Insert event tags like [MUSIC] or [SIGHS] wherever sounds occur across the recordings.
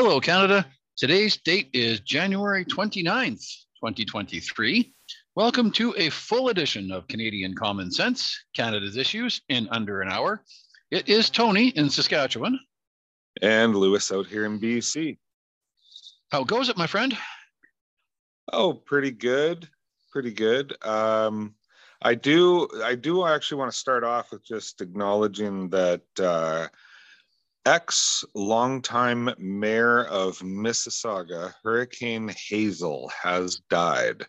Hello, Canada. Today's date is January 29th, 2023. Welcome to a full edition of Canadian Common Sense, Canada's Issues in under an hour. It is Tony in Saskatchewan. And Lewis out here in BC. How goes it, my friend? Oh, pretty good. Pretty good. Um, I do I do actually want to start off with just acknowledging that uh, ex longtime mayor of Mississauga, Hurricane Hazel, has died.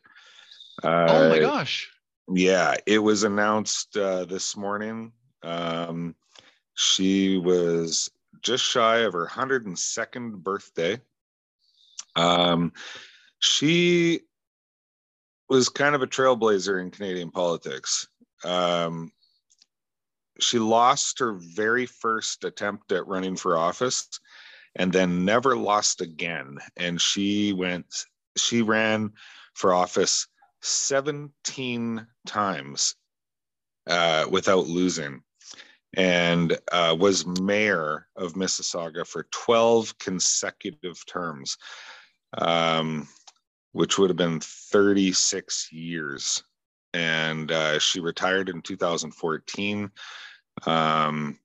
Uh, oh my gosh. Yeah, it was announced uh, this morning. Um, she was just shy of her 102nd birthday. Um, she was kind of a trailblazer in Canadian politics. Um, she lost her very first attempt at running for office and then never lost again. And she went, she ran for office 17 times uh, without losing and uh, was mayor of Mississauga for 12 consecutive terms. Um, which would have been 36 years. And uh, she retired in 2014. Um,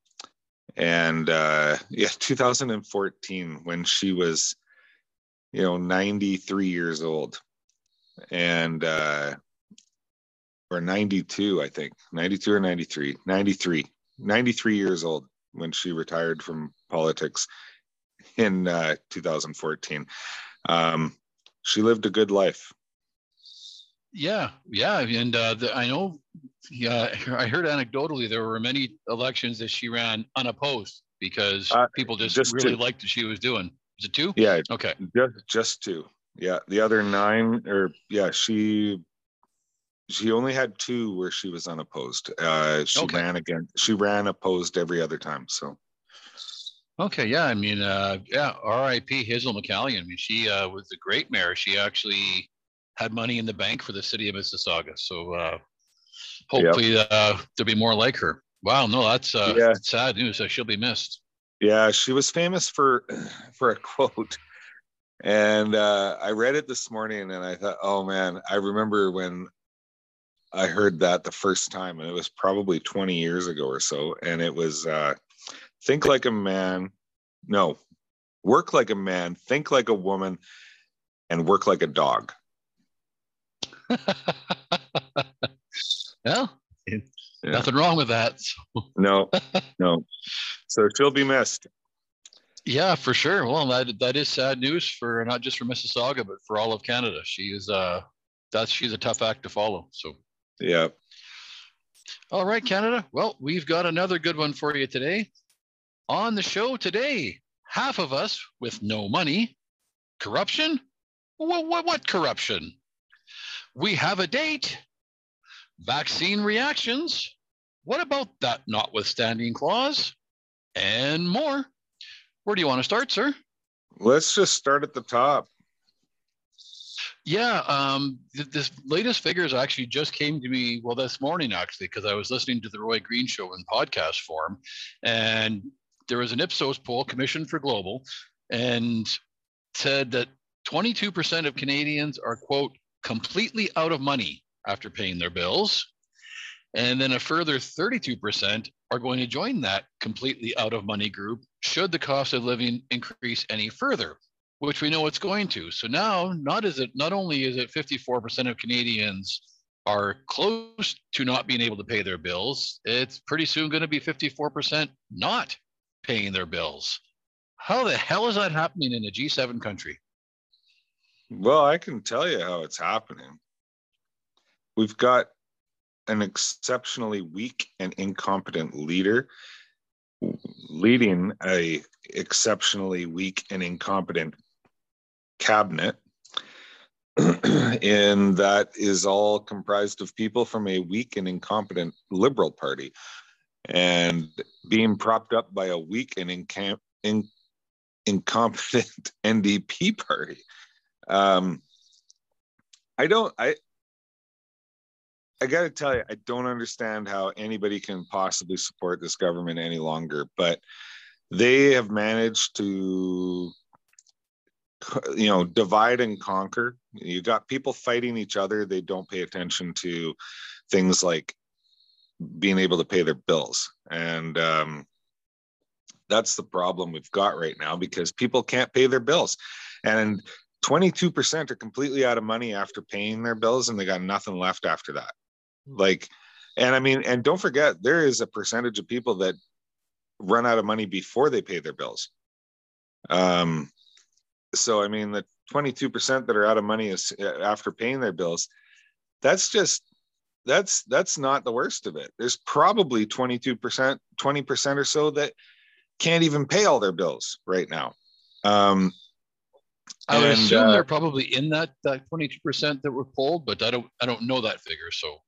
and uh, [LAUGHS] yeah, 2014, when she was, you know, 93 years old. And, uh, or 92, I think, 92 or 93, 93, 93 years old when she retired from politics in uh, 2014. Um, she lived a good life. Yeah, yeah, and uh, the, I know. Yeah, [LAUGHS] I heard anecdotally there were many elections that she ran unopposed because uh, people just, just really two. liked what she was doing. Is it two? Yeah. Okay. Just just two. Yeah, the other nine, or yeah, she she only had two where she was unopposed. Uh, she okay. ran again. She ran opposed every other time. So Okay, yeah, I mean, uh, yeah, R.I.P. Hazel McCallion. I mean, she uh, was a great mayor. She actually had money in the bank for the city of Mississauga. So uh, hopefully yep. uh, there'll be more like her. Wow, no, that's uh, yeah. sad news. So she'll be missed. Yeah, she was famous for [SIGHS] for a quote, and uh, I read it this morning, and I thought, oh man, I remember when I heard that the first time, and it was probably 20 years ago or so, and it was. Uh, think like a man. No, work like a man, think like a woman, and work like a dog. [LAUGHS] well, yeah. nothing wrong with that. no, [LAUGHS] no. So she'll be missed. Yeah, for sure. Well, that that is sad news for not just for Mississauga, but for all of Canada. She is uh that's she's a tough act to follow. So yeah. All right, Canada. Well, we've got another good one for you today. On the show today, half of us with no money. Corruption? What, what, what corruption? We have a date. Vaccine reactions. What about that notwithstanding clause? And more. Where do you want to start, sir? Let's just start at the top. Yeah, um, th- this latest figures actually just came to me, well, this morning actually, because I was listening to the Roy Green Show in podcast form, and there was an Ipsos poll commissioned for Global and said that 22% of Canadians are, quote, completely out of money after paying their bills. And then a further 32% are going to join that completely out of money group should the cost of living increase any further, which we know it's going to. So now, not is it not only is it 54% of Canadians are close to not being able to pay their bills, it's pretty soon going to be 54% not paying their bills. How the hell is that happening in a G7 country? Well, I can tell you how it's happening. We've got an exceptionally weak and incompetent leader leading a exceptionally weak and incompetent cabinet [CLEARS THROAT] and that is all comprised of people from a weak and incompetent liberal party and being propped up by a weak and incam- in- incompetent [LAUGHS] NDP party. Um, I don't. I I got to tell you, I don't understand how anybody can possibly support this government any longer, but they have managed to you know divide and conquer. You got people fighting each other. They don't pay attention to things like being able to pay their bills. And um, that's the problem we've got right now because people can't pay their bills. And 22% are completely out of money after paying their bills and they got nothing left after that. Hmm. like and i mean and don't forget there is a percentage of people that run out of money before they pay their bills. Um so i mean the 22% that are out of money is uh, after paying their bills that's just that's that's not the worst of it. There's probably 22% 20% or so that can't even pay all their bills right now. Um I would and, assume uh, they're probably in that that 22% that were polled, but I don't I don't know that figure. So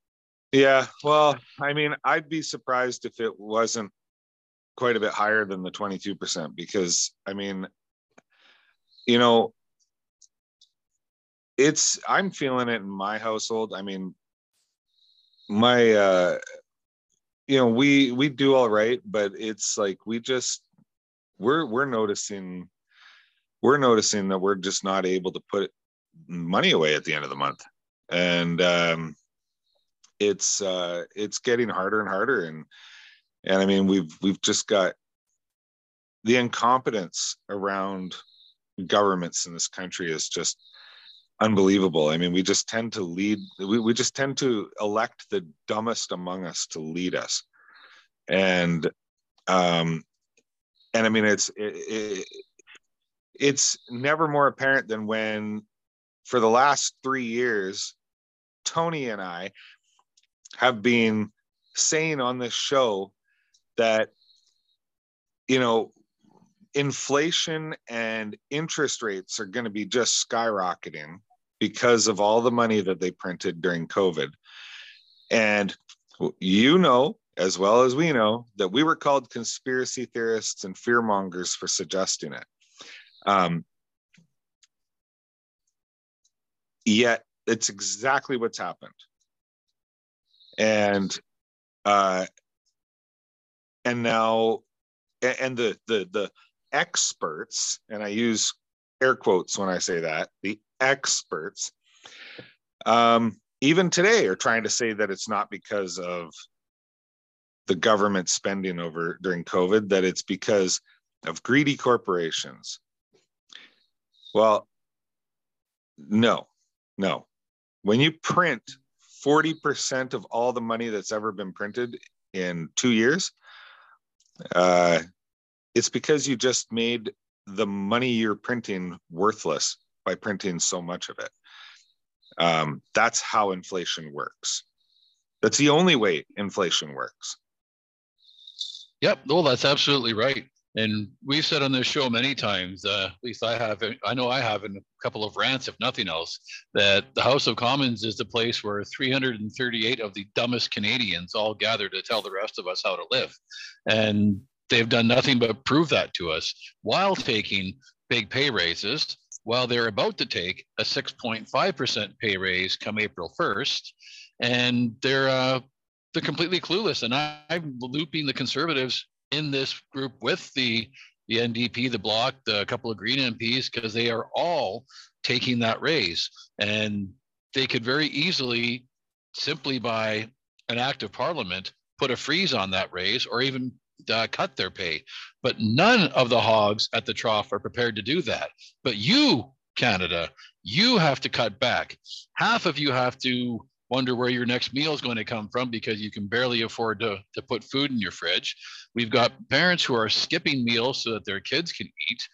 yeah, well, I mean, I'd be surprised if it wasn't quite a bit higher than the 22% because I mean, you know, it's I'm feeling it in my household. I mean, my uh you know, we we do all right, but it's like we just we're we're noticing we're noticing that we're just not able to put money away at the end of the month. And um it's uh it's getting harder and harder and and I mean we've we've just got the incompetence around governments in this country is just unbelievable. I mean, we just tend to lead, we, we just tend to elect the dumbest among us to lead us. And, um, and I mean, it's, it, it, it's never more apparent than when, for the last three years, Tony and I have been saying on this show that, you know, inflation and interest rates are going to be just skyrocketing because of all the money that they printed during COVID. And you know, as well as we know, that we were called conspiracy theorists and fear mongers for suggesting it. Um, yet it's exactly what's happened. And uh, and now and the the the experts, and I use air quotes when I say that, the experts, um, even today are trying to say that it's not because of the government spending over during COVID, that it's because of greedy corporations. Well, no, no. When you print 40% of all the money that's ever been printed in two years, uh, it's because you just made the money you're printing worthless by printing so much of it. Um, that's how inflation works. That's the only way inflation works. Yep, well, that's absolutely right. And we've said on this show many times, uh, at least I have, I know I have in a couple of rants, if nothing else, that the House of Commons is the place where 338 of the dumbest Canadians all gather to tell the rest of us how to live. And they've done nothing but prove that to us while taking big pay raises, while they're about to take a 6.5% pay raise come April 1st. And they're, uh, they're completely clueless. And I'm looping the conservatives in this group with the the NDP, the Bloc, the couple of Green MPs, because they are all taking that raise, and they could very easily, simply by an act of Parliament, put a freeze on that raise, or even uh, cut their pay. But none of the hogs at the trough are prepared to do that. But you, Canada, you have to cut back. Half of you have to wonder where your next meal is going to come from because you can barely afford to, to put food in your fridge. We've got parents who are skipping meals so that their kids can eat.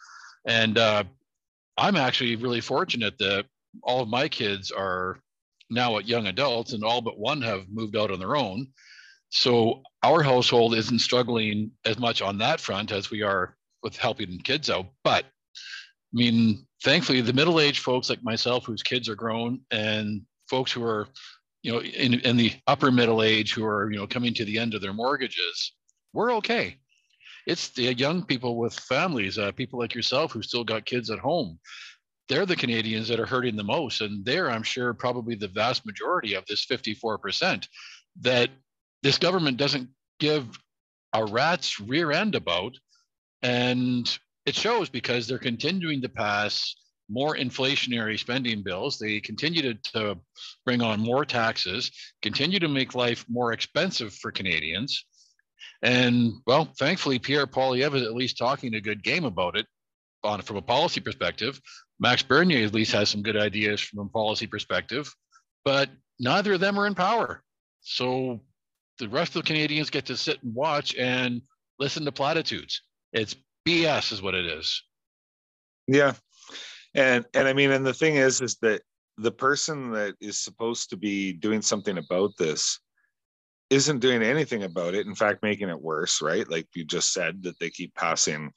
And uh, I'm actually really fortunate that all of my kids are now at young adults and all but one have moved out on their own. So our household isn't struggling as much on that front as we are with helping kids out. But I mean, thankfully, the middle-aged folks like myself, whose kids are grown, and folks who are, you know, in, in the upper middle age who are, you know, coming to the end of their mortgages, we're okay. It's the young people with families, uh, people like yourself who still got kids at home. they're the Canadians that are hurting the most. And they're, I'm sure, probably the vast majority of this 54% that this government doesn't give a rat's rear end about. And it shows because they're continuing to pass more inflationary spending bills. They continue to, to bring on more taxes, continue to make life more expensive for Canadians. And well, thankfully, Pierre Poilievre is at least talking a good game about it on from a policy perspective. Max Bernier at least has some good ideas from a policy perspective, but neither of them are in power. So the rest of the Canadians get to sit and watch and listen to platitudes. It's BS, is what it is. Yeah, and and I mean, and the thing is, is that the person that is supposed to be doing something about this isn't doing anything about it. In fact, making it worse, right? Like you just said, that they keep passing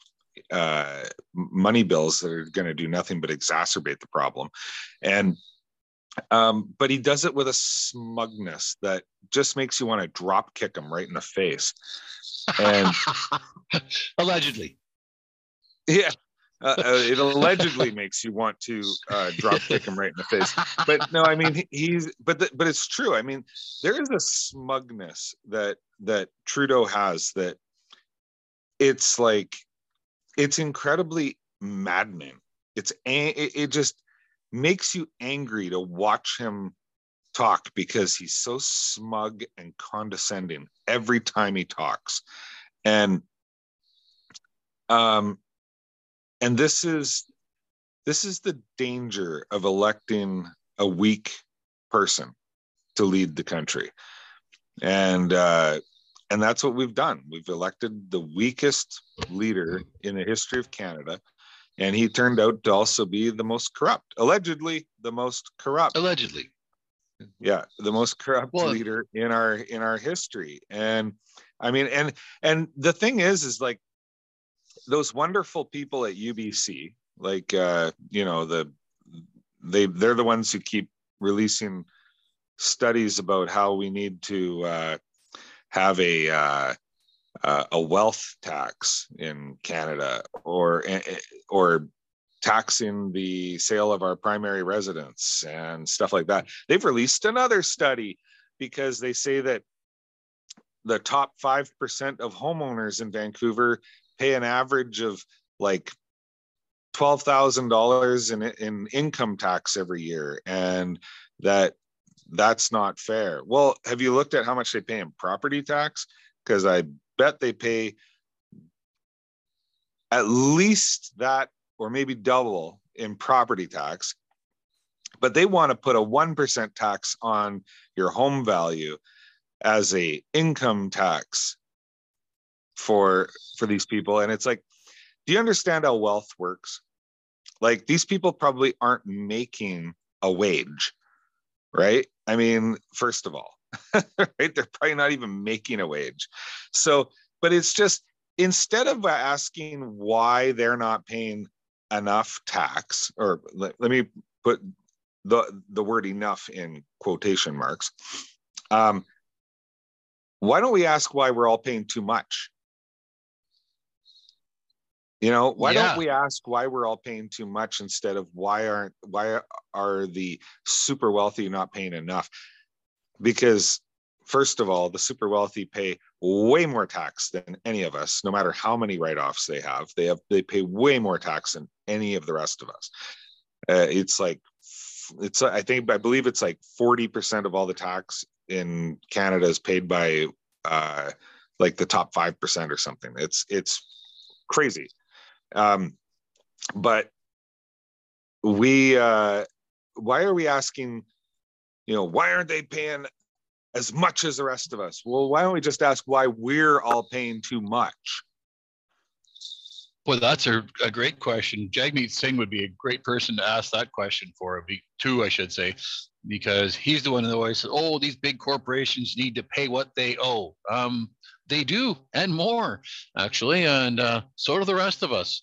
uh, money bills that are going to do nothing but exacerbate the problem. And um, but he does it with a smugness that just makes you want to drop kick him right in the face. And [LAUGHS] allegedly, yeah, uh, uh, it allegedly makes you want to uh, drop kick him right in the face. But no, I mean he's but the, but it's true. I mean there is a smugness that that Trudeau has that it's like it's incredibly maddening. It's it, it just makes you angry to watch him talk because he's so smug and condescending every time he talks and um and this is this is the danger of electing a weak person to lead the country. And uh, and that's what we've done. We've elected the weakest leader in the history of canada and he turned out to also be the most corrupt allegedly the most corrupt. Allegedly. Yeah the most corrupt well, leader in our in our history. And i mean and and the thing is is like those wonderful people at UBC, like uh, you know the they they're the ones who keep releasing studies about how we need to uh, have a uh, a wealth tax in Canada or or taxing the sale of our primary residence and stuff like that. They've released another study because they say that the top 5% of homeowners in Vancouver pay an average of like twelve thousand dollars in in income tax every year, and that that's not fair. Well, have you looked at how much they pay in property tax? Because I bet they pay at least that or maybe double in property tax. But they want to put a 1% tax on your home value as a income tax for for these people. And it's like do you understand how wealth works? Like these people probably aren't making a wage right? I mean first of all [LAUGHS] right? They're probably not even making a wage. So but it's just instead of asking why they're not paying enough tax or let, let me put the the word enough in quotation marks um, why don't we ask why we're all paying too much you know, why yeah. don't we ask why we're all paying too much instead of why aren't why are the super wealthy not paying enough? Because first of all, the super wealthy pay way more tax than any of us, no matter how many write-offs they have. They have they pay way more tax than any of the rest of us. Uh, it's like it's I think I believe it's like 40% of all the tax in Canada is paid by uh, like the top 5% or something. It's it's crazy. Um, but we, uh, why are we asking, you know, why aren't they paying as much as the rest of us? Well, why don't we just ask why we're all paying too much? Well, that's a, a great question. Jagmeet Singh would be a great person to ask that question for, too, I should say, because he's the one that always says, "Oh, these big corporations need to pay what they owe." Um, they do, and more, actually, and uh, so do the rest of us.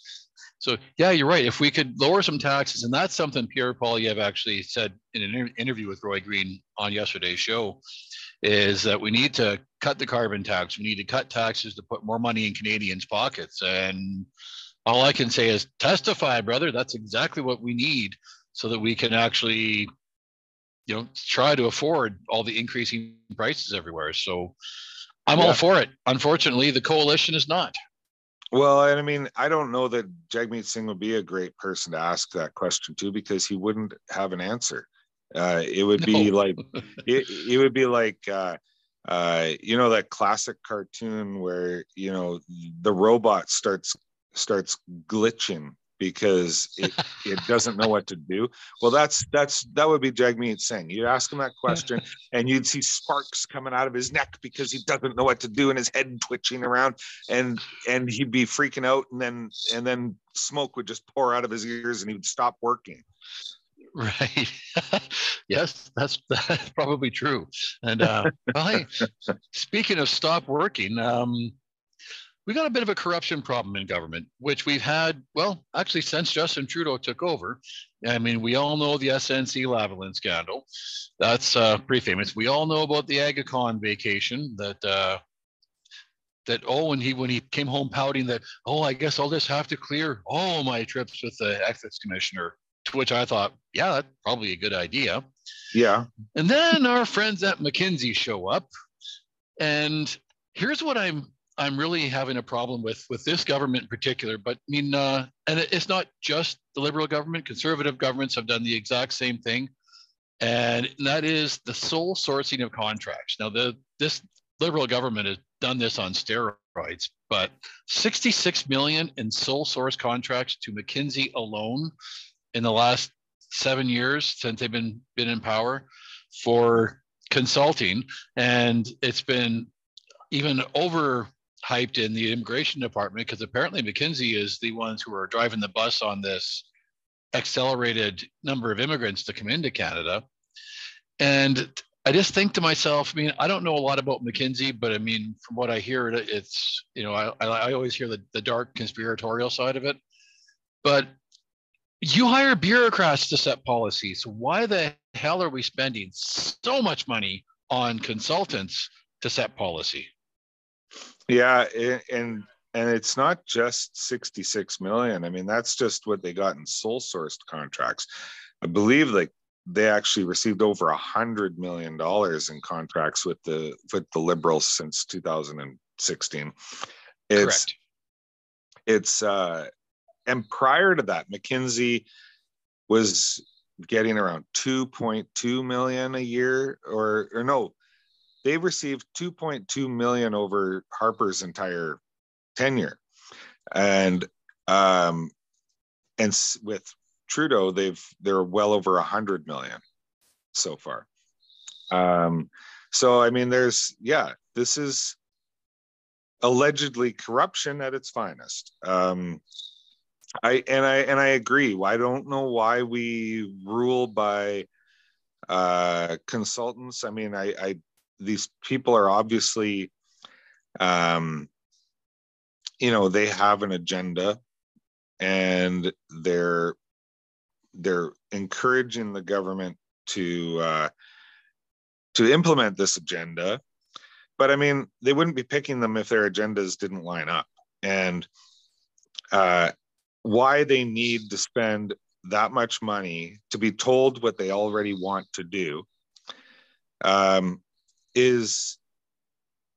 So yeah, you're right. If we could lower some taxes, and that's something Pierre Poilievre actually said in an inter- interview with Roy Green on yesterday's show, is that we need to cut the carbon tax. We need to cut taxes to put more money in Canadians' pockets. And all I can say is testify, brother. That's exactly what we need so that we can actually, you know, try to afford all the increasing prices everywhere. So I'm yeah. all for it. Unfortunately, the coalition is not. Well, and I mean, I don't know that Jagmeet Singh would be a great person to ask that question to because he wouldn't have an answer. Uh, it would be no. like [LAUGHS] it, it would be like uh, uh, you know that classic cartoon where you know the robot starts starts glitching because it, it doesn't know what to do. Well, that's that's that would be Jagmeet Singh. You ask him that question, [LAUGHS] and you'd see sparks coming out of his neck because he doesn't know what to do, and his head twitching around, and and he'd be freaking out, and then and then smoke would just pour out of his ears, and he would stop working. Right. [LAUGHS] yes, that's that's probably true. And uh, well, hey, [LAUGHS] speaking of stop working, um, we got a bit of a corruption problem in government, which we've had, well, actually, since Justin Trudeau took over. I mean, we all know the SNC Lavalin scandal. That's uh, pretty famous. We all know about the Aga Khan vacation that. Uh, that oh when he when he came home pouting that oh I guess I'll just have to clear all my trips with the ethics commissioner to which I thought yeah that's probably a good idea yeah and then our friends at McKinsey show up and here's what I'm I'm really having a problem with with this government in particular. But I mean, uh, and it's not just the liberal government. Conservative governments have done the exact same thing, and that is the sole sourcing of contracts. Now, the this liberal government has done this on steroids, but 66 million in sole source contracts to McKinsey alone in the last seven years since they've been been in power for consulting, and it's been even over hyped in the immigration department because apparently McKinsey is the ones who are driving the bus on this accelerated number of immigrants to come into Canada. And I just think to myself, I mean, I don't know a lot about McKinsey, but I mean, from what I hear, it's, you know, I, I always hear the, the dark conspiratorial side of it. But you hire bureaucrats to set policies. Why the hell are we spending so much money on consultants to set policy? Yeah, and and it's not just 66 million. I mean, that's just what they got in sole sourced contracts. I believe like they actually received over a hundred million dollars in contracts with the with the liberals since 2016. It's Correct. it's uh and prior to that, McKinsey was getting around 2.2 million a year or or no they received 2.2 million over Harper's entire tenure, and um, and with Trudeau, they've they're well over hundred million so far. Um, so I mean, there's yeah, this is allegedly corruption at its finest. Um, I and I and I agree. I don't know why we rule by uh, consultants. I mean, I, I these people are obviously um, you know they have an agenda and they're they're encouraging the government to uh, to implement this agenda. But i mean they wouldn't be picking them if their agendas didn't line up. And uh, why they need to spend that much money to be told what they already want to do um, is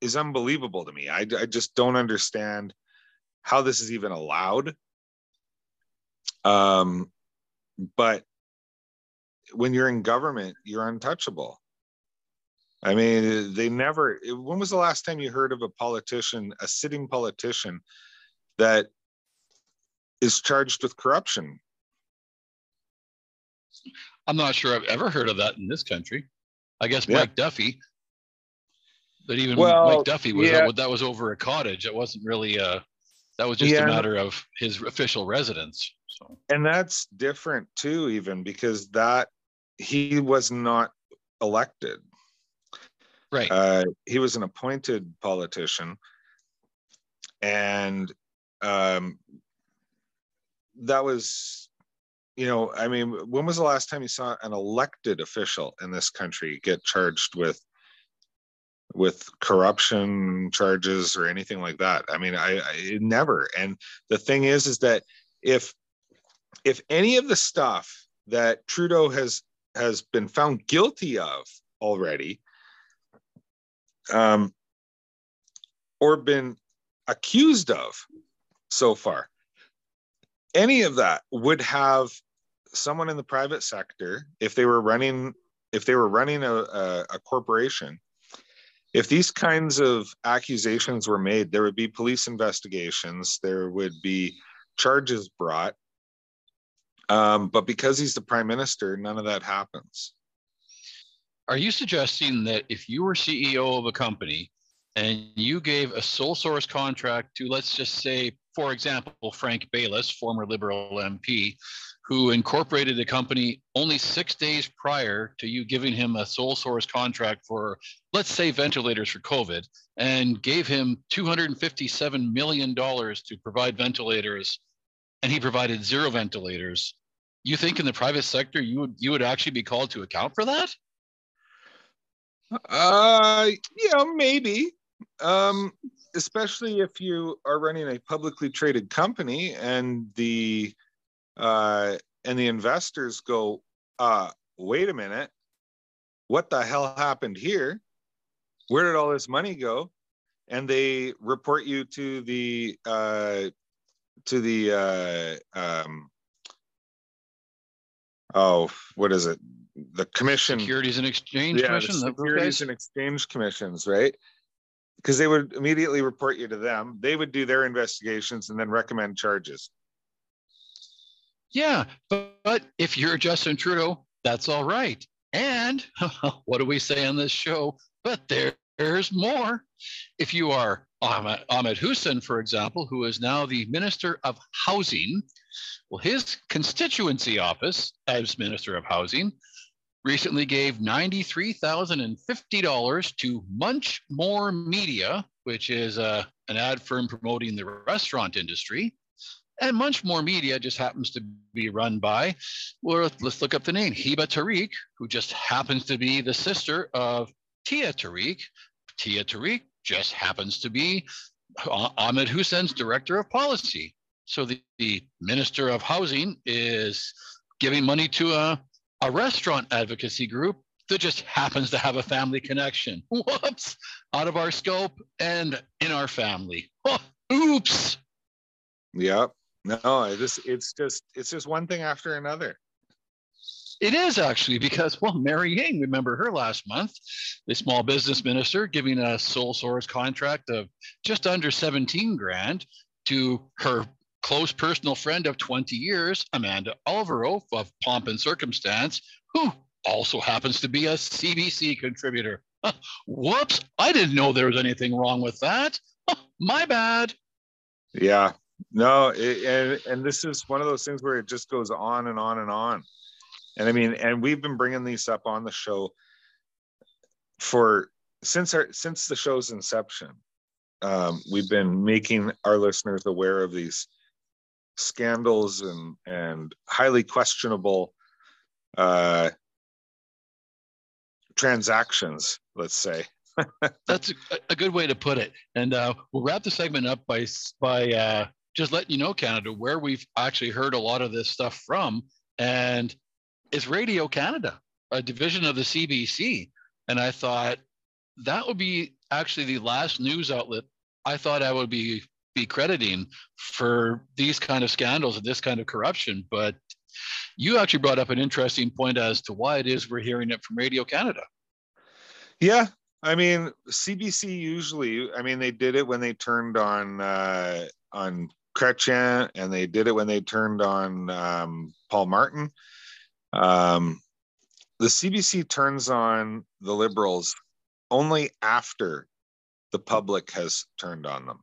is unbelievable to me. I, I just don't understand how this is even allowed. Um, but when you're in government, you're untouchable. I mean, they never. When was the last time you heard of a politician, a sitting politician, that is charged with corruption? I'm not sure I've ever heard of that in this country. I guess yeah. Mike Duffy but even well, Mike Duffy was yeah. that, that was over a cottage. It wasn't really a that was just yeah. a matter of his official residence. So and that's different too, even because that he was not elected. Right. Uh, he was an appointed politician, and um, that was, you know, I mean, when was the last time you saw an elected official in this country get charged with with corruption charges or anything like that. I mean, I, I never. And the thing is, is that if if any of the stuff that Trudeau has has been found guilty of already, um, or been accused of so far, any of that would have someone in the private sector, if they were running, if they were running a, a, a corporation, if these kinds of accusations were made, there would be police investigations, there would be charges brought. Um, but because he's the prime minister, none of that happens. Are you suggesting that if you were CEO of a company and you gave a sole source contract to, let's just say, for example, Frank Baylis, former Liberal MP, who incorporated the company only six days prior to you giving him a sole source contract for, let's say, ventilators for COVID, and gave him $257 million to provide ventilators, and he provided zero ventilators. You think in the private sector you would you would actually be called to account for that? Uh, yeah, maybe. Um, especially if you are running a publicly traded company and the uh, and the investors go, uh, wait a minute, what the hell happened here? Where did all this money go? And they report you to the uh, to the uh, um, oh, what is it? The commission, Securities and Exchange yeah, Commission. the Securities and Exchange Commissions, right? Because they would immediately report you to them. They would do their investigations and then recommend charges. Yeah, but, but if you're Justin Trudeau, that's all right. And [LAUGHS] what do we say on this show? But there, there's more. If you are Ahmed, Ahmed Hussen, for example, who is now the Minister of Housing, well, his constituency office as Minister of Housing recently gave $93,050 to Munch More Media, which is uh, an ad firm promoting the restaurant industry. And Munch More Media just happens to be run by, well, let's look up the name, Hiba Tariq, who just happens to be the sister of Tia Tariq. Tia Tariq just happens to be Ahmed Hussen's director of policy. So the, the minister of housing is giving money to a, a restaurant advocacy group that just happens to have a family connection. [LAUGHS] Whoops, out of our scope and in our family. Oh, [LAUGHS] oops. Yep. No, this it's just it's just one thing after another. It is actually because, well, Mary Ng, remember her last month, the small business minister giving a sole source contract of just under 17 grand to her close personal friend of 20 years, Amanda Alvaro of Pomp and Circumstance, who also happens to be a CBC contributor. Whoops, I didn't know there was anything wrong with that. my bad. Yeah, no, it, and and this is one of those things where it just goes on and on and on. And I mean, and we've been bringing these up on the show for since our since the show's inception. Um, we've been making our listeners aware of these scandals and and highly questionable uh, transactions. Let's say. [LAUGHS] That's a, a, good way to put it. And uh, we'll wrap the segment up by by uh, just letting you know, Canada, where we've actually heard a lot of this stuff from, and it's Radio Canada, a division of the CBC. And I thought that would be actually the last news outlet I thought I would be be crediting for these kind of scandals and this kind of corruption. But you actually brought up an interesting point as to why it is we're hearing it from Radio Canada. Yeah, I mean CBC usually. I mean they did it when they turned on uh, on Chrétien, and they did it when they turned on um, Paul Martin. Um, the CBC turns on the Liberals only after the public has turned on them.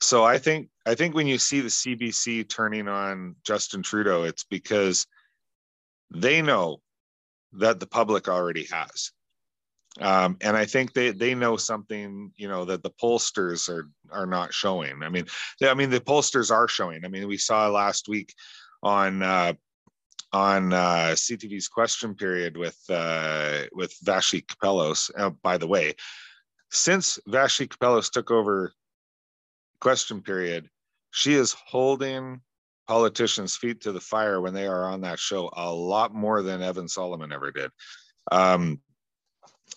So I think I think when you see the CBC turning on Justin Trudeau, it's because they know that the public already has. Um, and I think they they know something, you know, that the pollsters are are not showing. I mean, they, I mean the pollsters are showing. I mean, we saw last week on uh, on uh, CTV's question period with uh, with Vassy Kapelos. Uh, by the way, since Vassy Kapelos took over question period, she is holding politicians' feet to the fire when they are on that show a lot more than Evan Solomon ever did. Um,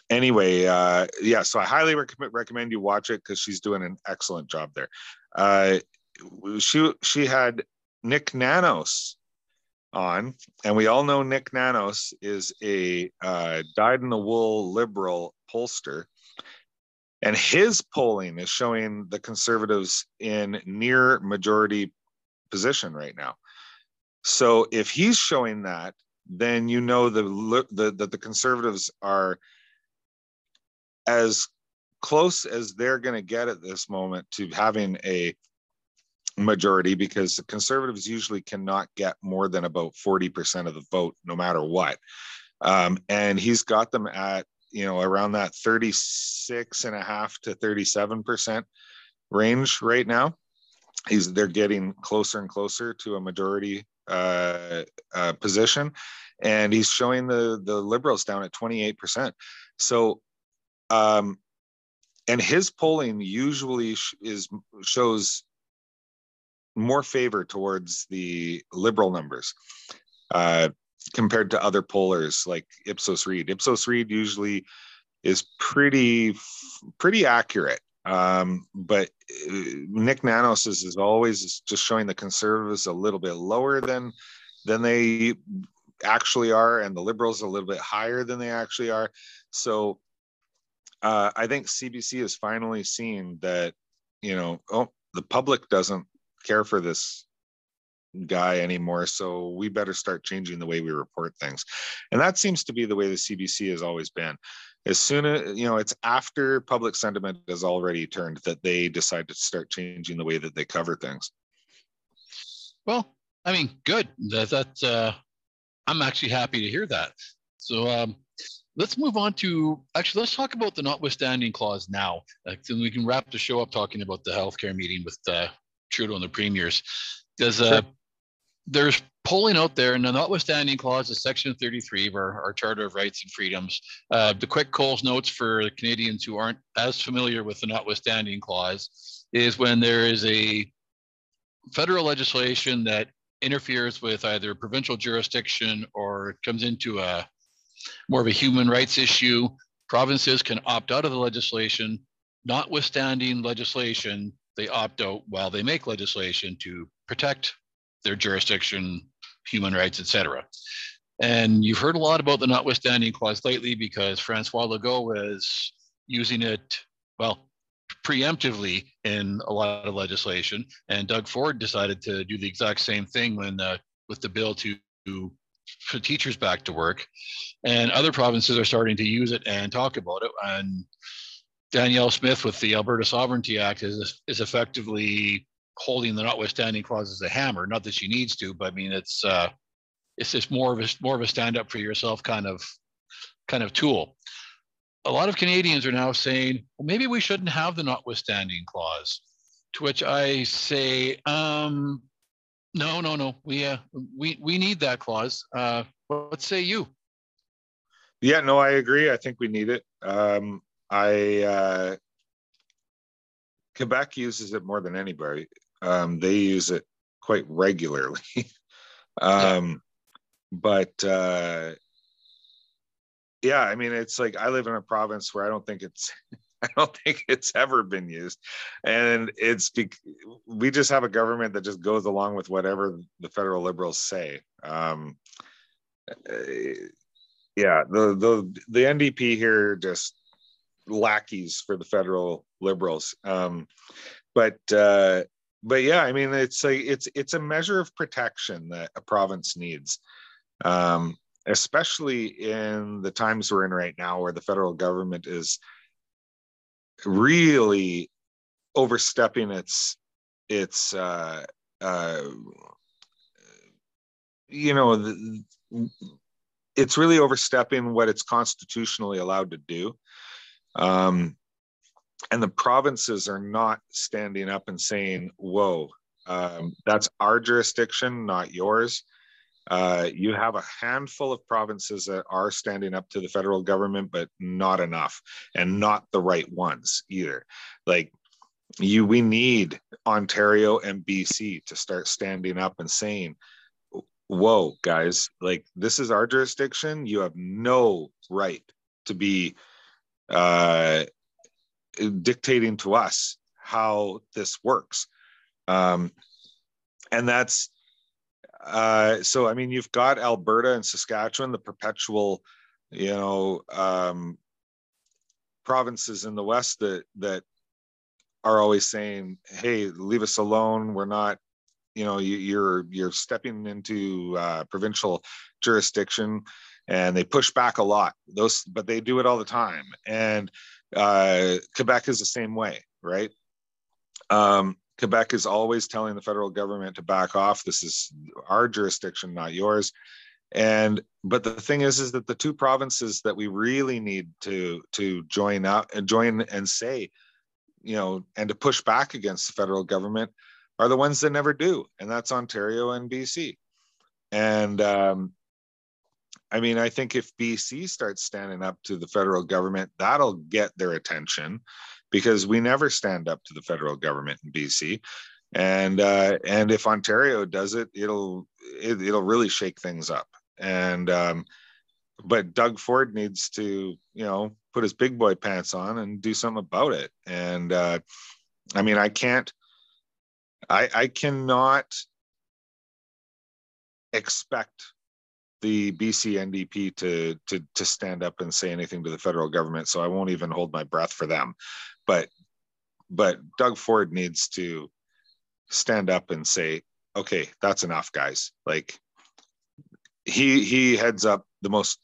anyway, uh, yeah, so I highly rec- recommend you watch it because she's doing an excellent job there. Uh, she she had Nick Nanos on, and we all know Nick Nanos is a uh, dyed in the wool liberal pollster. And his polling is showing the conservatives in near majority position right now. So if he's showing that, then you know the the that the conservatives are as close as they're going to get at this moment to having a majority because the conservatives usually cannot get more than about 40% of the vote no matter what um, and he's got them at you know around that 36 and a half to 37% range right now he's they're getting closer and closer to a majority uh, uh, position, and he's showing the the liberals down at 28 percent. So, um, and his polling usually is shows more favor towards the liberal numbers uh, compared to other pollers like Ipsos Reid. Ipsos Reid usually is pretty pretty accurate um, but uh, Nick Nanos is, is always just showing the conservatives a little bit lower than than they actually are, and the liberals a little bit higher than they actually are. So uh, I think CBC is finally seeing that you know, oh, the public doesn't care for this guy anymore so we better start changing the way we report things. And that seems to be the way the cbc has always been. As soon as you know it's after public sentiment has already turned that they decide to start changing the way that they cover things. Well i mean good. That that uh, i'm actually happy to hear that. So um, let's move on to actually let's talk about the notwithstanding clause now uh, then we can wrap the show up talking about the healthcare meeting with uh, trudeau and the premiers because uh, sure there's polling out there, and the notwithstanding clause is Section 33 of our, our Charter of Rights and Freedoms. Uh, the quick Coles notes for Canadians who aren't as familiar with the notwithstanding clause is when there is a federal legislation that interferes with either provincial jurisdiction or comes into a more of a human rights issue, provinces can opt out of the legislation. Notwithstanding legislation, they opt out while they make legislation to protect their jurisdiction, human rights, etc. And you've heard a lot about the notwithstanding clause lately because Francois Legault is using it, well, preemptively in a lot of legislation. And Doug Ford decided to do the exact same thing when uh, with the bill to, to put teachers back to work. And other provinces are starting to use it and talk about it. And Danielle Smith with the Alberta Sovereignty Act is, is effectively holding the notwithstanding clause as a hammer. Not that she needs to, but I mean it's uh, it's just more of a more of a stand up for yourself kind of kind of tool. A lot of Canadians are now saying, well, maybe we shouldn't have the notwithstanding clause. To which I say, um, no, no, no. We uh, we we need that clause. Uh, what say you? Yeah, no, I agree. I think we need it. Um, I uh, Quebec uses it more than anybody. Um, they use it quite regularly. [LAUGHS] um, yeah. But uh, yeah, I mean, it's like I live in a province where I don't think it's [LAUGHS] I don't think it's ever been used, and it's we just have a government that just goes along with whatever the federal liberals say. Um, uh, yeah, the the the NDP here just lackeys for the federal liberals. Um, but uh, but yeah, I mean, it's a it's it's a measure of protection that a province needs, um, especially in the times we're in right now, where the federal government is really overstepping its its uh, uh, you know the, it's really overstepping what it's constitutionally allowed to do um, and the provinces are not standing up and saying, whoa, um, that's our jurisdiction, not yours. Uh, you have a handful of provinces that are standing up to the federal government, but not enough, and not the right ones either. Like you, we need Ontario and BC to start standing up and saying, "Whoa, guys! Like this is our jurisdiction. You have no right to be uh, dictating to us how this works." Um, and that's uh, so I mean, you've got Alberta and Saskatchewan, the perpetual, you know, um, provinces in the West that that are always saying, "Hey, leave us alone. We're not, you know, you, you're you're stepping into uh, provincial jurisdiction." And they push back a lot. Those, but they do it all the time. And uh, Quebec is the same way, right? Um, Quebec is always telling the federal government to back off. This is our jurisdiction, not yours. And but the thing is, is that the two provinces that we really need to to join up and join and say, you know, and to push back against the federal government are the ones that never do, and that's Ontario and BC. And um, I mean, I think if BC starts standing up to the federal government, that'll get their attention because we never stand up to the federal government in BC. And uh, and if Ontario does it, it'll it, will really shake things up. And um, but Doug Ford needs to you know put his big boy pants on and do something about it. And uh, I mean, I can't, I I cannot expect the BC NDP to to to stand up and say anything to the federal government. So I won't even hold my breath for them but but Doug Ford needs to stand up and say, okay, that's enough, guys. Like he he heads up the most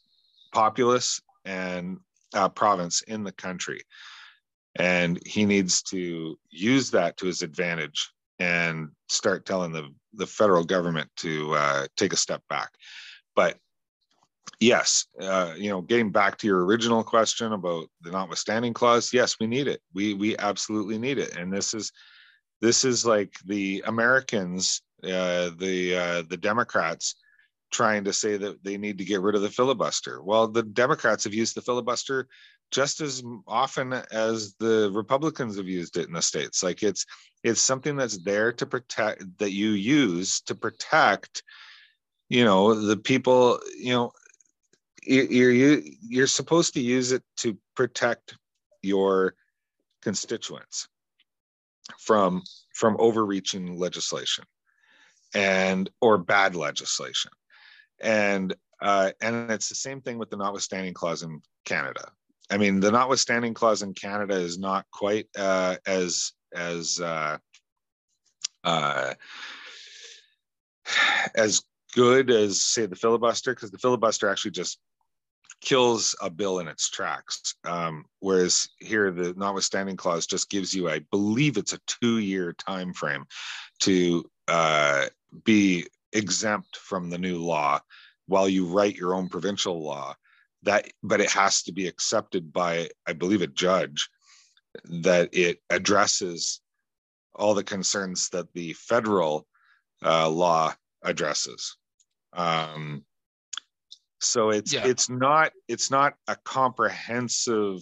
populous and uh, province in the country, and he needs to use that to his advantage and start telling the the federal government to uh, take a step back. But yes, uh, you know, getting back to your original question about the notwithstanding clause, yes, we need it. We we absolutely need it, and this is this is like the Americans, uh, the uh, the Democrats trying to say that they need to get rid of the filibuster. Well, the Democrats have used the filibuster just as often as the Republicans have used it in the states. Like it's it's something that's there to protect that you use to protect you know the people you know you're you, you're supposed to use it to protect your constituents from from overreaching legislation and or bad legislation. And uh, and it's the same thing with the notwithstanding clause in canada. I mean the notwithstanding clause in canada is not quite uh, as as uh, uh, as good as say the filibuster because the filibuster actually just kills a bill in its tracks. Um, whereas here, the notwithstanding clause just gives you, I believe, it's a two-year time frame to uh, be exempt from the new law while you write your own provincial law. That, but it has to be accepted by, I believe, a judge. That it addresses all the concerns that the federal uh, law addresses. Um, so it's yeah. it's not it's not a comprehensive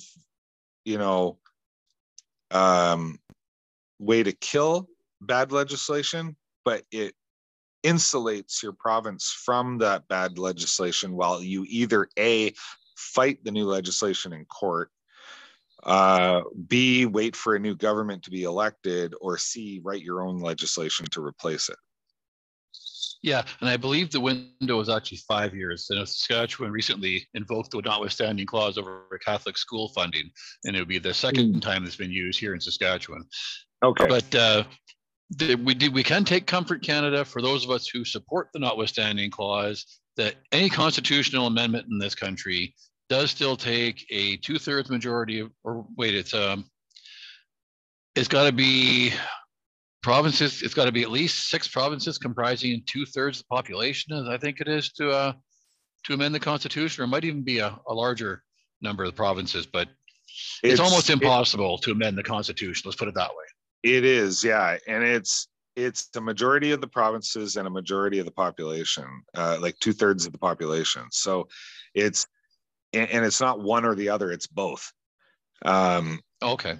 you know um way to kill bad legislation but it insulates your province from that bad legislation while you either a fight the new legislation in court uh, b wait for a new government to be elected or c write your own legislation to replace it yeah, and I believe the window was actually five years. And Saskatchewan recently invoked the notwithstanding clause over Catholic school funding, and it would be the second mm. time it's been used here in Saskatchewan. Okay. But uh, the, we do we can take comfort, Canada, for those of us who support the notwithstanding clause, that any constitutional amendment in this country does still take a two-thirds majority of, or wait, it's um, it's got to be provinces, it's got to be at least six provinces comprising two thirds of the population, as I think it is to uh, to amend the constitution, or it might even be a, a larger number of the provinces, but it's, it's almost impossible it, to amend the constitution. Let's put it that way. It is, yeah, and it's it's the majority of the provinces and a majority of the population, uh, like two thirds of the population. So it's and, and, it's not one or the other; it's both. Um, okay.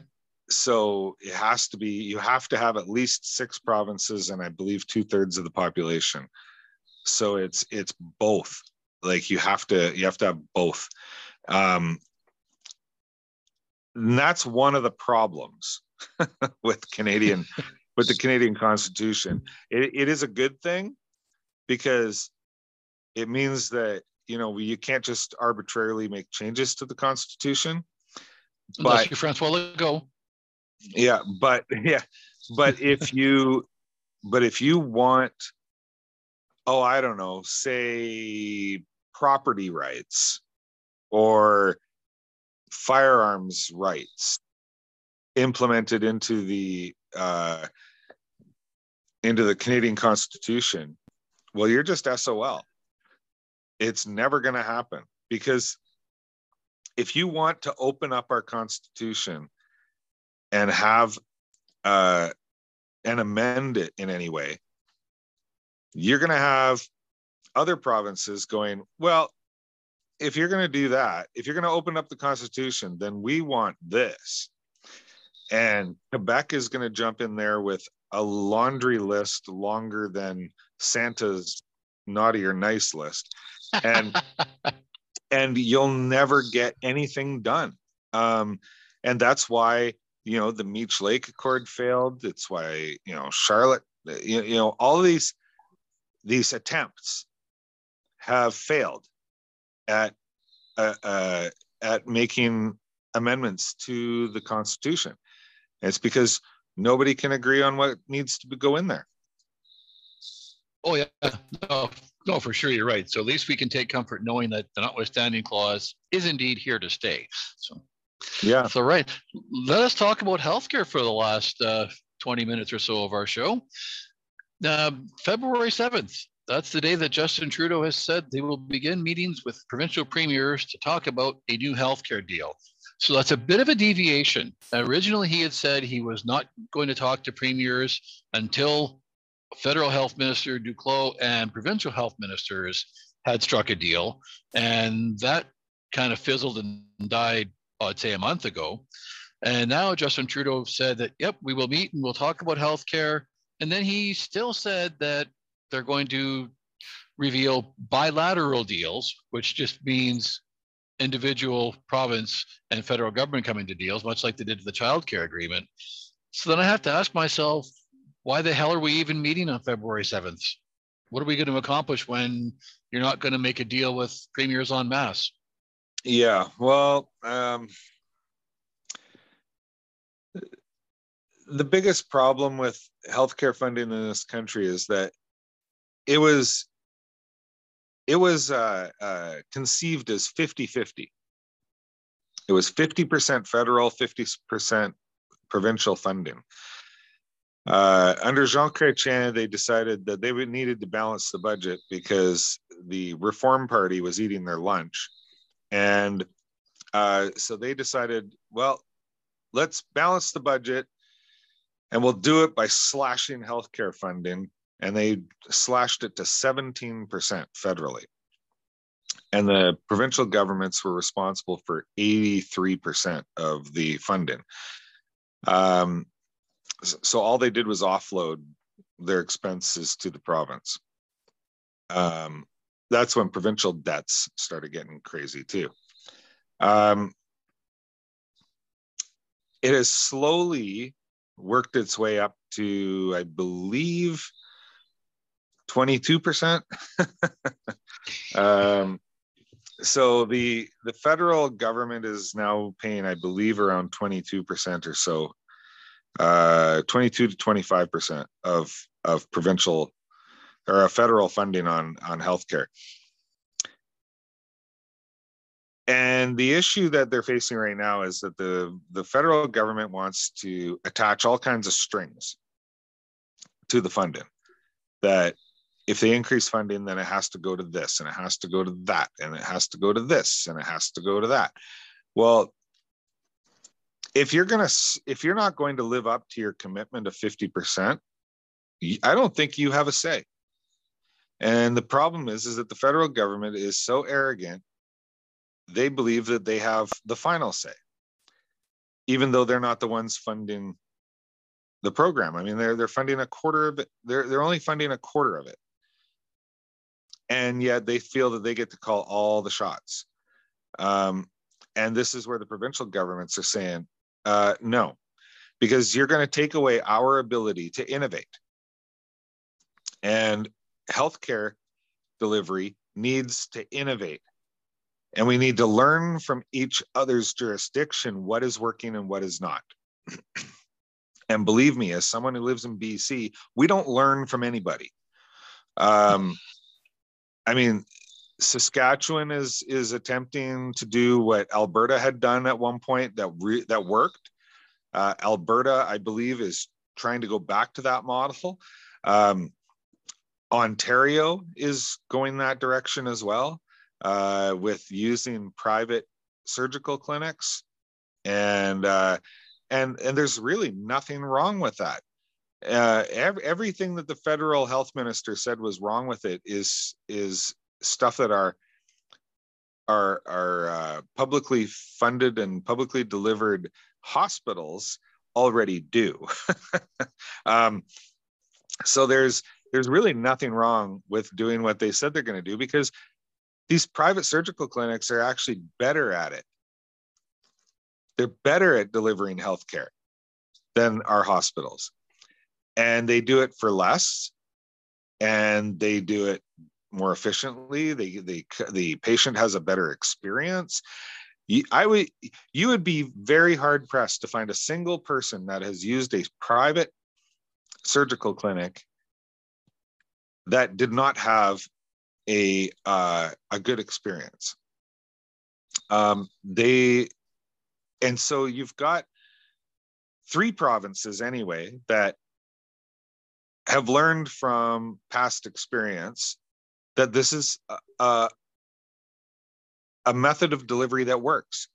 So it has to be. You have to have at least six provinces, and I believe two thirds of the population. So it's it's both. Like you have to you have to have both. Um, and that's one of the problems [LAUGHS] with Canadian with the Canadian Constitution. It, it is a good thing because it means that you know you can't just arbitrarily make changes to the Constitution. Unless but Francois Legault. Yeah, but [LAUGHS] yeah, but if [LAUGHS] you but if you want, oh, I don't know, say property rights or firearms rights implemented into the uh, into the Canadian Constitution, well, you're just SOL. It's never going to happen because if you want to open up our Constitution and have uh, and amend it in any way, you're going to have other provinces going, well, if you're going to do that, if you're going to open up the Constitution, then we want this. And Quebec is going to jump in there with a laundry list longer than Santa's naughty or nice list. And [LAUGHS] and you'll never get anything done. Um, and that's why you know the Meech Lake Accord failed. It's why you know Charlotte, you, you know all these these attempts have failed at uh, uh, at making amendments to the Constitution. It's because nobody can agree on what needs to go in there. Oh yeah, no, no, for sure, you're right. So at least we can take comfort knowing that the notwithstanding clause is indeed here to stay. So yeah, so right. Let us talk about healthcare for the last uh, 20 minutes or so of our show. Uh, February 7th, that's the day that Justin Trudeau has said they will begin meetings with provincial premiers to talk about a new healthcare deal. So that's a bit of a deviation. Originally, he had said he was not going to talk to premiers until federal health minister Duclos and provincial health ministers had struck a deal. And that kind of fizzled and died, I'd say, a month ago. And now Justin Trudeau said that, yep, we will meet and we'll talk about healthcare. And then he still said that they're going to reveal bilateral deals, which just means individual province and federal government coming to deals, much like they did to the child care agreement. So then I have to ask myself, why the hell are we even meeting on February 7th? What are we going to accomplish when you're not going to make a deal with premiers en masse? Yeah, well, um, the biggest problem with healthcare funding in this country is that it was it was uh, uh, conceived as 50-50 it was 50% federal 50% provincial funding. Uh, under jean chrétien they decided that they needed to balance the budget because the reform party was eating their lunch and uh, so they decided well let's balance the budget and we'll do it by slashing healthcare funding and they slashed it to 17% federally. And the provincial governments were responsible for 83% of the funding. Um, so all they did was offload their expenses to the province. Um, that's when provincial debts started getting crazy too. Um, it has slowly worked its way up to, I believe, 22%. [LAUGHS] um, so the the federal government is now paying, I believe, around 22% or so, uh, 22 to 25% of of provincial or a federal funding on on healthcare. And the issue that they're facing right now is that the the federal government wants to attach all kinds of strings to the funding that if they increase funding, then it has to go to this and it has to go to that and it has to go to this and it has to go to that. Well, if you're to if you're not going to live up to your commitment of 50%, I don't think you have a say. And the problem is, is that the federal government is so arrogant, they believe that they have the final say, even though they're not the ones funding the program. I mean, they're they're funding a quarter of it. They're they're only funding a quarter of it, and yet they feel that they get to call all the shots. Um, and this is where the provincial governments are saying, uh, no, because you're going to take away our ability to innovate. And healthcare delivery needs to innovate. And we need to learn from each other's jurisdiction what is working and what is not. [CLEARS THROAT] and believe me, as someone who lives in BC, we don't learn from anybody. Um, I mean, Saskatchewan is is attempting to do what Alberta had done at one point that re- that worked. Uh, Alberta, I believe, is trying to go back to that model. Um, Ontario is going that direction as well, uh, with using private surgical clinics, and uh, and and there's really nothing wrong with that. Uh, every, everything that the federal health minister said was wrong with it is is stuff that our our our publicly funded and publicly delivered hospitals already do. [LAUGHS] um, so there's there's really nothing wrong with doing what they said they're going to do because these private surgical clinics are actually better at it. They're better at delivering healthcare than our hospitals. And they do it for less and they do it more efficiently. They, they, the patient has a better experience. I would, you would be very hard pressed to find a single person that has used a private surgical clinic that did not have a uh, a good experience. Um, they, and so you've got three provinces anyway that have learned from past experience that this is a, a method of delivery that works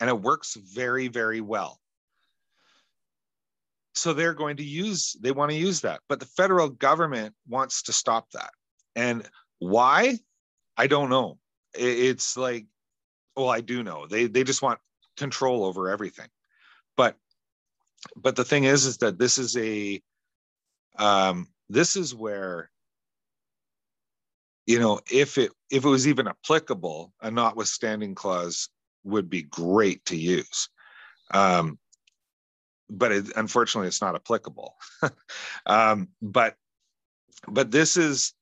and it works very very well so they're going to use they want to use that. But the federal government wants to stop that. And why? I don't know. It's like well i do know. They they just want control over everything. But but the thing is is that this is a um this is where you know if it if it was even applicable a notwithstanding clause would be great to use. Um, but it, unfortunately it's not applicable. [LAUGHS] Um, but but this is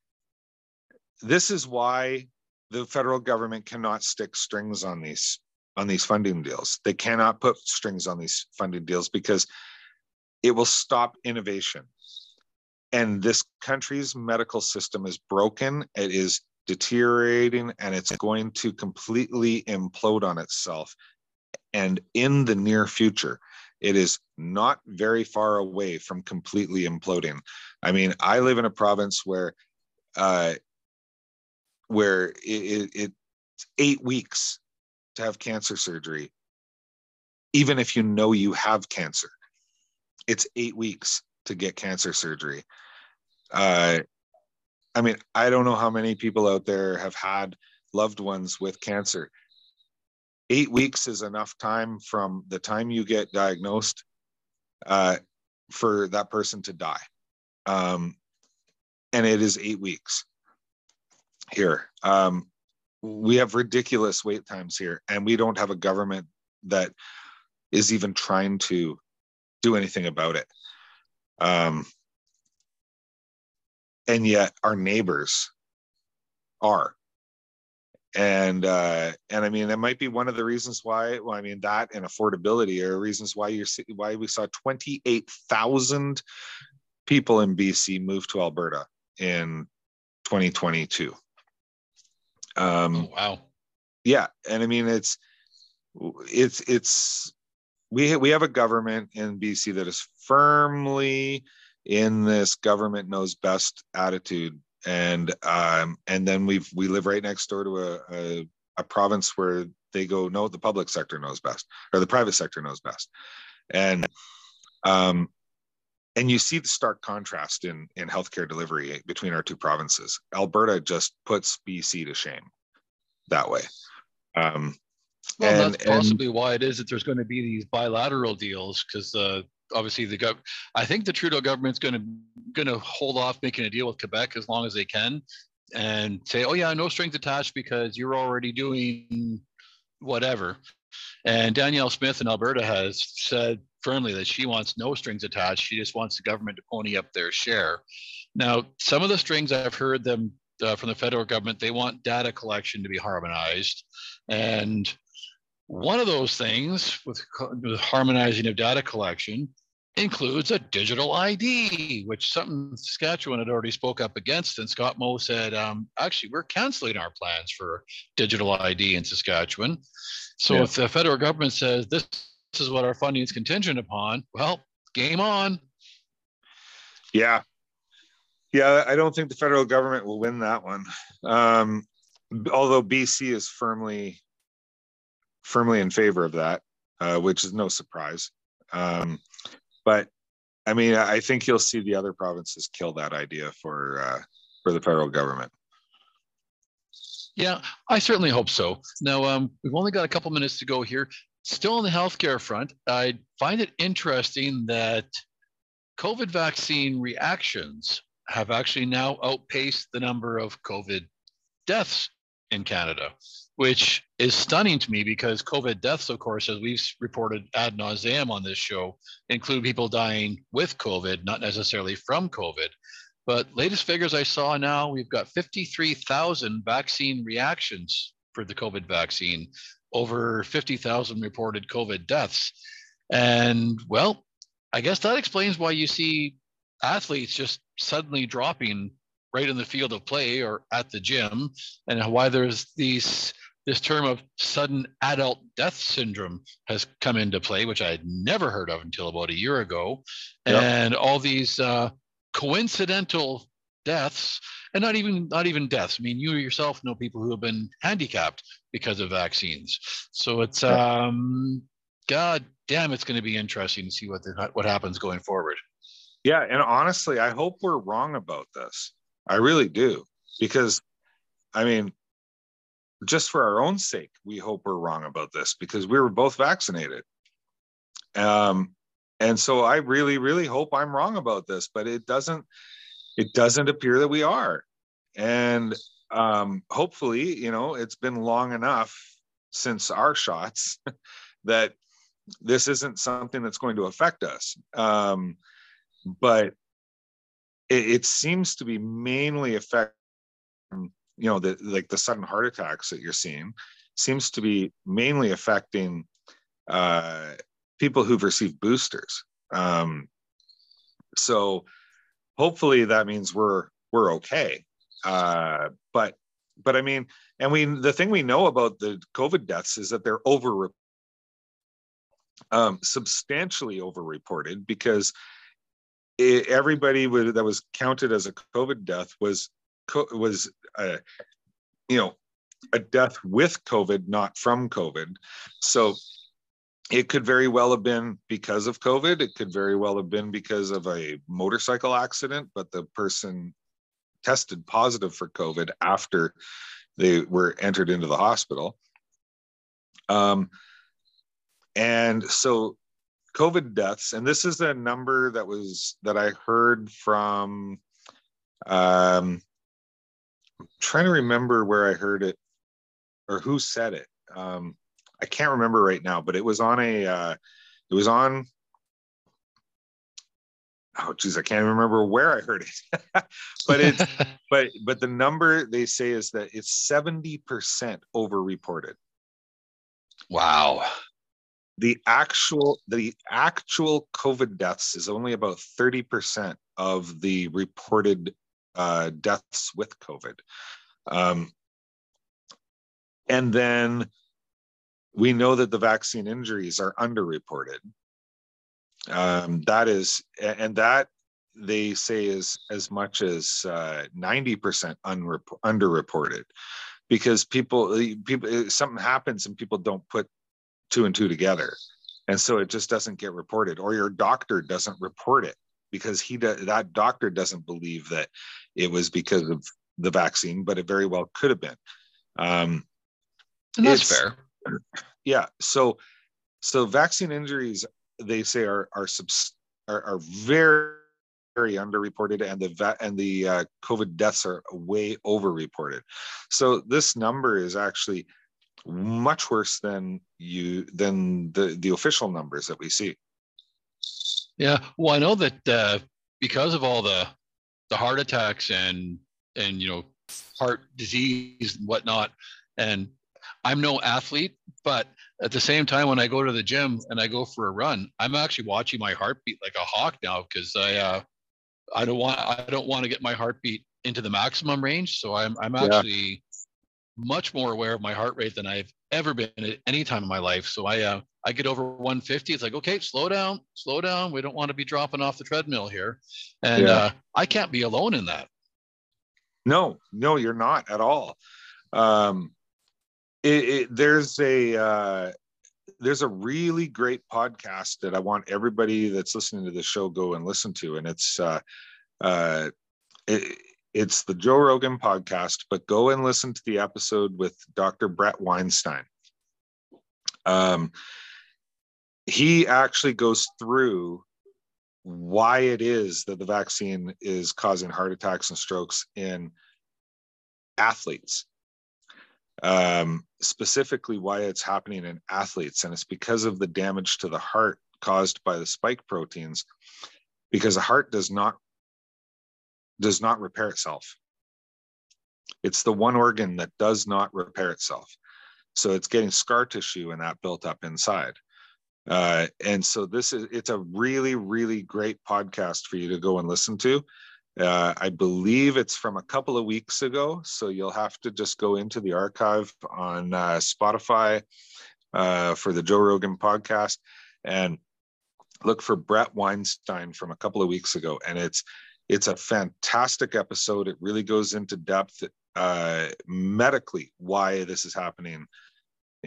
this is why the federal government cannot stick strings on these on these funding deals. They cannot put strings on these funding deals because it will stop innovation. And this country's medical system is broken it is deteriorating and it's going to completely implode on itself. And in the near future it is not very far away from completely imploding i mean i live in a province where uh where it, it, it's eight weeks to have cancer surgery even if you know you have cancer it's eight weeks to get cancer surgery. Uh, I mean, I don't know how many people out there have had loved ones with cancer. Eight weeks is enough time from the time you get diagnosed uh, for that person to die. Um, and it is eight weeks here. Um, we have ridiculous wait times here, and we don't have a government that is even trying to do anything about it. Um, and yet our neighbors are. And uh, and I mean that might be one of the reasons why. Well, I mean that and affordability are reasons why you're why we saw twenty eight thousand people in BC move to Alberta in 2022. Um, oh, wow. Yeah, and I mean it's it's it's we we have a government in BC that is firmly in this government knows best attitude, and um, and then we've we live right next door to a, a a province where they go no the public sector knows best or the private sector knows best, and um, and you see the stark contrast in in healthcare delivery between our two provinces. Alberta just puts BC to shame that way. Um, well, and, that's possibly and, why it is that there's going to be these bilateral deals because uh, obviously the gov- I think the Trudeau government's going to going to hold off making a deal with Quebec as long as they can and say, oh yeah, no strings attached because you're already doing whatever. And Danielle Smith in Alberta has said firmly that she wants no strings attached. She just wants the government to pony up their share. Now, some of the strings I've heard them uh, from the federal government, they want data collection to be harmonized. And one of those things with, with harmonizing of data collection includes a digital ID, which something Saskatchewan had already spoke up against. And Scott Moe said, um, actually, we're canceling our plans for digital ID in Saskatchewan. So yeah. if the federal government says this, this is what our funding is contingent upon, well, game on. Yeah. Yeah, I don't think the federal government will win that one. Um, although BC is firmly firmly in favor of that, uh, which is no surprise. Um, but I mean, I think you'll see the other provinces kill that idea for uh, for the federal government. Yeah, I certainly hope so. Now, um, we've only got a couple minutes to go here. Still on the healthcare front, I find it interesting that COVID vaccine reactions have actually now outpaced the number of COVID deaths in Canada which is stunning to me because COVID deaths, of course, as we've reported ad nauseum on this show, include people dying with COVID, not necessarily from COVID. But latest figures I saw now, we've got 53,000 vaccine reactions for the COVID vaccine, over 50,000 reported COVID deaths. And well, I guess that explains why you see athletes just suddenly dropping right in the field of play or at the gym, and why there's these this term of sudden adult death syndrome has come into play, which I had never heard of until about a year ago. Yep. And all these uh, coincidental deaths, and not even not even deaths. I mean, you yourself know people who have been handicapped because of vaccines. So it's um, God damn, it's going to be interesting to see what the, what happens going forward. Yeah, and honestly, I hope we're wrong about this. I really do, because I mean, just for our own sake, we hope we're wrong about this because we were both vaccinated. Um, and so I really, really hope I'm wrong about this, but it doesn't, it doesn't appear that we are. And um, hopefully, you know, it's been long enough since our shots [LAUGHS] that this isn't something that's going to affect us. Um, but it, it seems to be mainly affecting you know the like the sudden heart attacks that you're seeing seems to be mainly affecting uh, people who've received boosters. Um, so hopefully that means we're we're okay. Uh, but but i mean and we the thing we know about the covid deaths is that they're over um, substantially overreported because it, everybody would, that was counted as a covid death was was a, you know a death with COVID, not from COVID. So it could very well have been because of COVID. It could very well have been because of a motorcycle accident, but the person tested positive for COVID after they were entered into the hospital. Um, and so COVID deaths, and this is a number that was that I heard from um, trying to remember where I heard it or who said it. Um, I can't remember right now, but it was on a, uh, it was on, oh geez, I can't remember where I heard it, [LAUGHS] but it's, [LAUGHS] but, but the number they say is that it's 70% over-reported. Wow. The actual, the actual COVID deaths is only about 30% of the reported uh, deaths with COVID. Um, and then we know that the vaccine injuries are underreported. Um, that is, and that they say is as much as uh, 90% unrep- underreported because people, people, something happens and people don't put two and two together. And so it just doesn't get reported, or your doctor doesn't report it because he that doctor doesn't believe that it was because of the vaccine, but it very well could have been. Um, and that's fair. Yeah. So, so vaccine injuries, they say are are subs, are, are very very underreported, and the va- and the uh, COVID deaths are way overreported. So this number is actually much worse than you than the the official numbers that we see. Yeah, well, I know that uh, because of all the the heart attacks and and you know heart disease and whatnot, and I'm no athlete, but at the same time, when I go to the gym and I go for a run, I'm actually watching my heartbeat like a hawk now because I uh, I don't want I don't want to get my heartbeat into the maximum range. So I'm I'm actually yeah. much more aware of my heart rate than I've ever been at any time in my life. So I uh, I get over 150. It's like okay, slow down, slow down. We don't want to be dropping off the treadmill here, and yeah. uh, I can't be alone in that. No, no, you're not at all. Um, it, it, there's a uh, there's a really great podcast that I want everybody that's listening to the show go and listen to, and it's uh, uh, it, it's the Joe Rogan podcast. But go and listen to the episode with Dr. Bret Weinstein. Um, he actually goes through why it is that the vaccine is causing heart attacks and strokes in athletes um, specifically why it's happening in athletes. And it's because of the damage to the heart caused by the spike proteins, because the heart does not does not repair itself. It's the one organ that does not repair itself. So it's getting scar tissue and that built up inside. Uh, and so this is it's a really, really great podcast for you to go and listen to. Uh, I believe it's from a couple of weeks ago, so you'll have to just go into the archive on uh, Spotify uh, for the Joe Rogan podcast and look for Bret Weinstein from a couple of weeks ago, and it's it's a fantastic episode. It really goes into depth uh, medically why this is happening.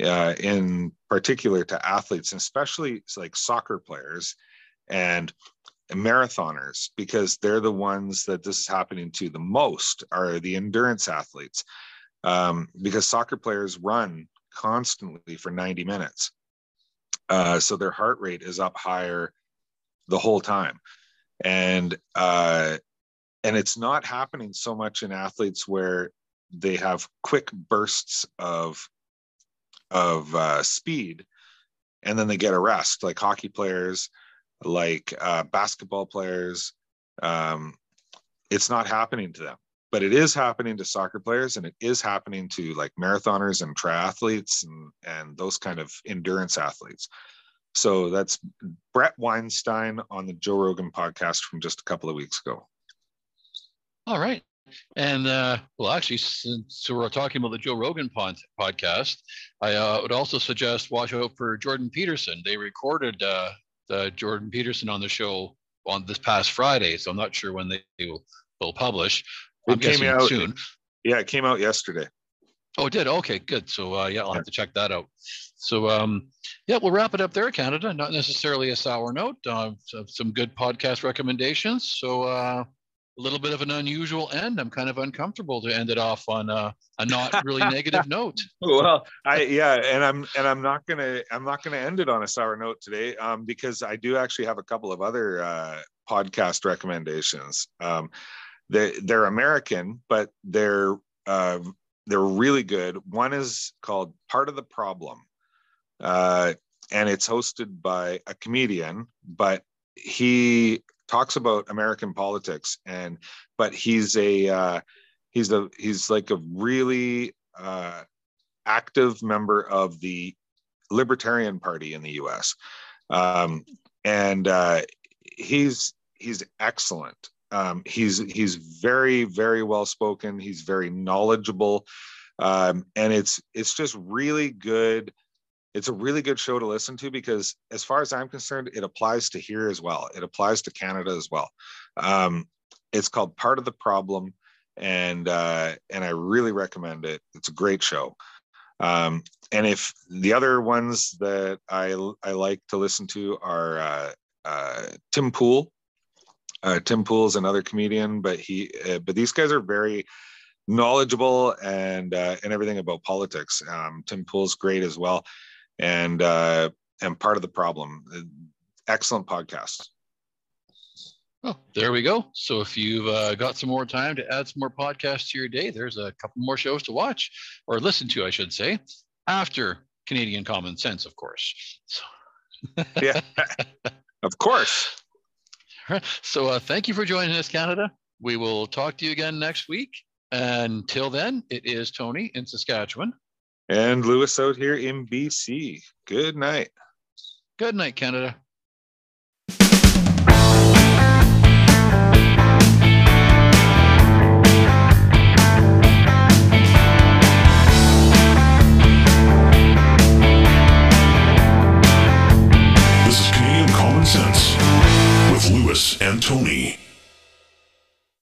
Uh, in particular to athletes, especially like soccer players, and marathoners because they're the ones that this is happening to the most are the endurance athletes um, because soccer players run constantly for 90 minutes. Uh, so their heart rate is up higher the whole time. And uh, and it's not happening so much in athletes where they have quick bursts of of uh, speed and then they get a rest like hockey players like uh, basketball players. Um, it's not happening to them, but it is happening to soccer players, and it is happening to like marathoners and triathletes and and those kind of endurance athletes. So that's Bret Weinstein on the Joe Rogan podcast from just a couple of weeks ago. All right. And uh, well, actually, since we're talking about the Joe Rogan pod- podcast, I uh, would also suggest watch out for Jordan Peterson. They recorded uh, uh, Jordan Peterson on the show on this past Friday, so I'm not sure when they will, will publish. I'm it came out soon. Yeah, it came out yesterday. Oh, it did. Okay, good. So uh, yeah, I'll have to check that out. So um, yeah, we'll wrap it up there, Canada. Not necessarily a sour note. Uh, some good podcast recommendations. So uh, a little bit of an unusual end. I'm kind of uncomfortable to end it off on a, a not really [LAUGHS] negative note. Well, I yeah, and I'm and I'm not gonna I'm not gonna end it on a sour note today, um, because I do actually have a couple of other uh, podcast recommendations. Um, they they're American, but they're uh, they're really good. One is called Part of the Problem, uh, and it's hosted by a comedian, but he talks about American politics, and but he's a uh, he's a he's like a really uh, active member of the Libertarian Party in the U.S. Um, and uh, he's he's excellent. Um, he's he's very very well spoken. He's very knowledgeable, um, and it's it's just really good it's a really good show to listen to because as far as i'm concerned it applies to here as well. It applies to canada as well. Um, it's called part of the problem and uh, and i really recommend it. It's a great show. Um, and if the other ones that i i like to listen to are uh, uh, tim pool. Uh, Tim Pool's another comedian, but he uh, but these guys are very knowledgeable and uh, and everything about politics. Um, Tim Pool's great as well, and uh, and part of the problem. Excellent podcast. Oh, there we go. So if you've uh, got some more time to add some more podcasts to your day, there's a couple more shows to watch or listen to, I should say, after Canadian Common Sense, of course. So. [LAUGHS] yeah, of course. [LAUGHS] So uh, thank you for joining us, Canada. We will talk to you again next week. Until then, it is Tony in Saskatchewan. And Lewis out here in BC. Good night. Good night, Canada. This is Canadian Common Sense with Lewis and Tony.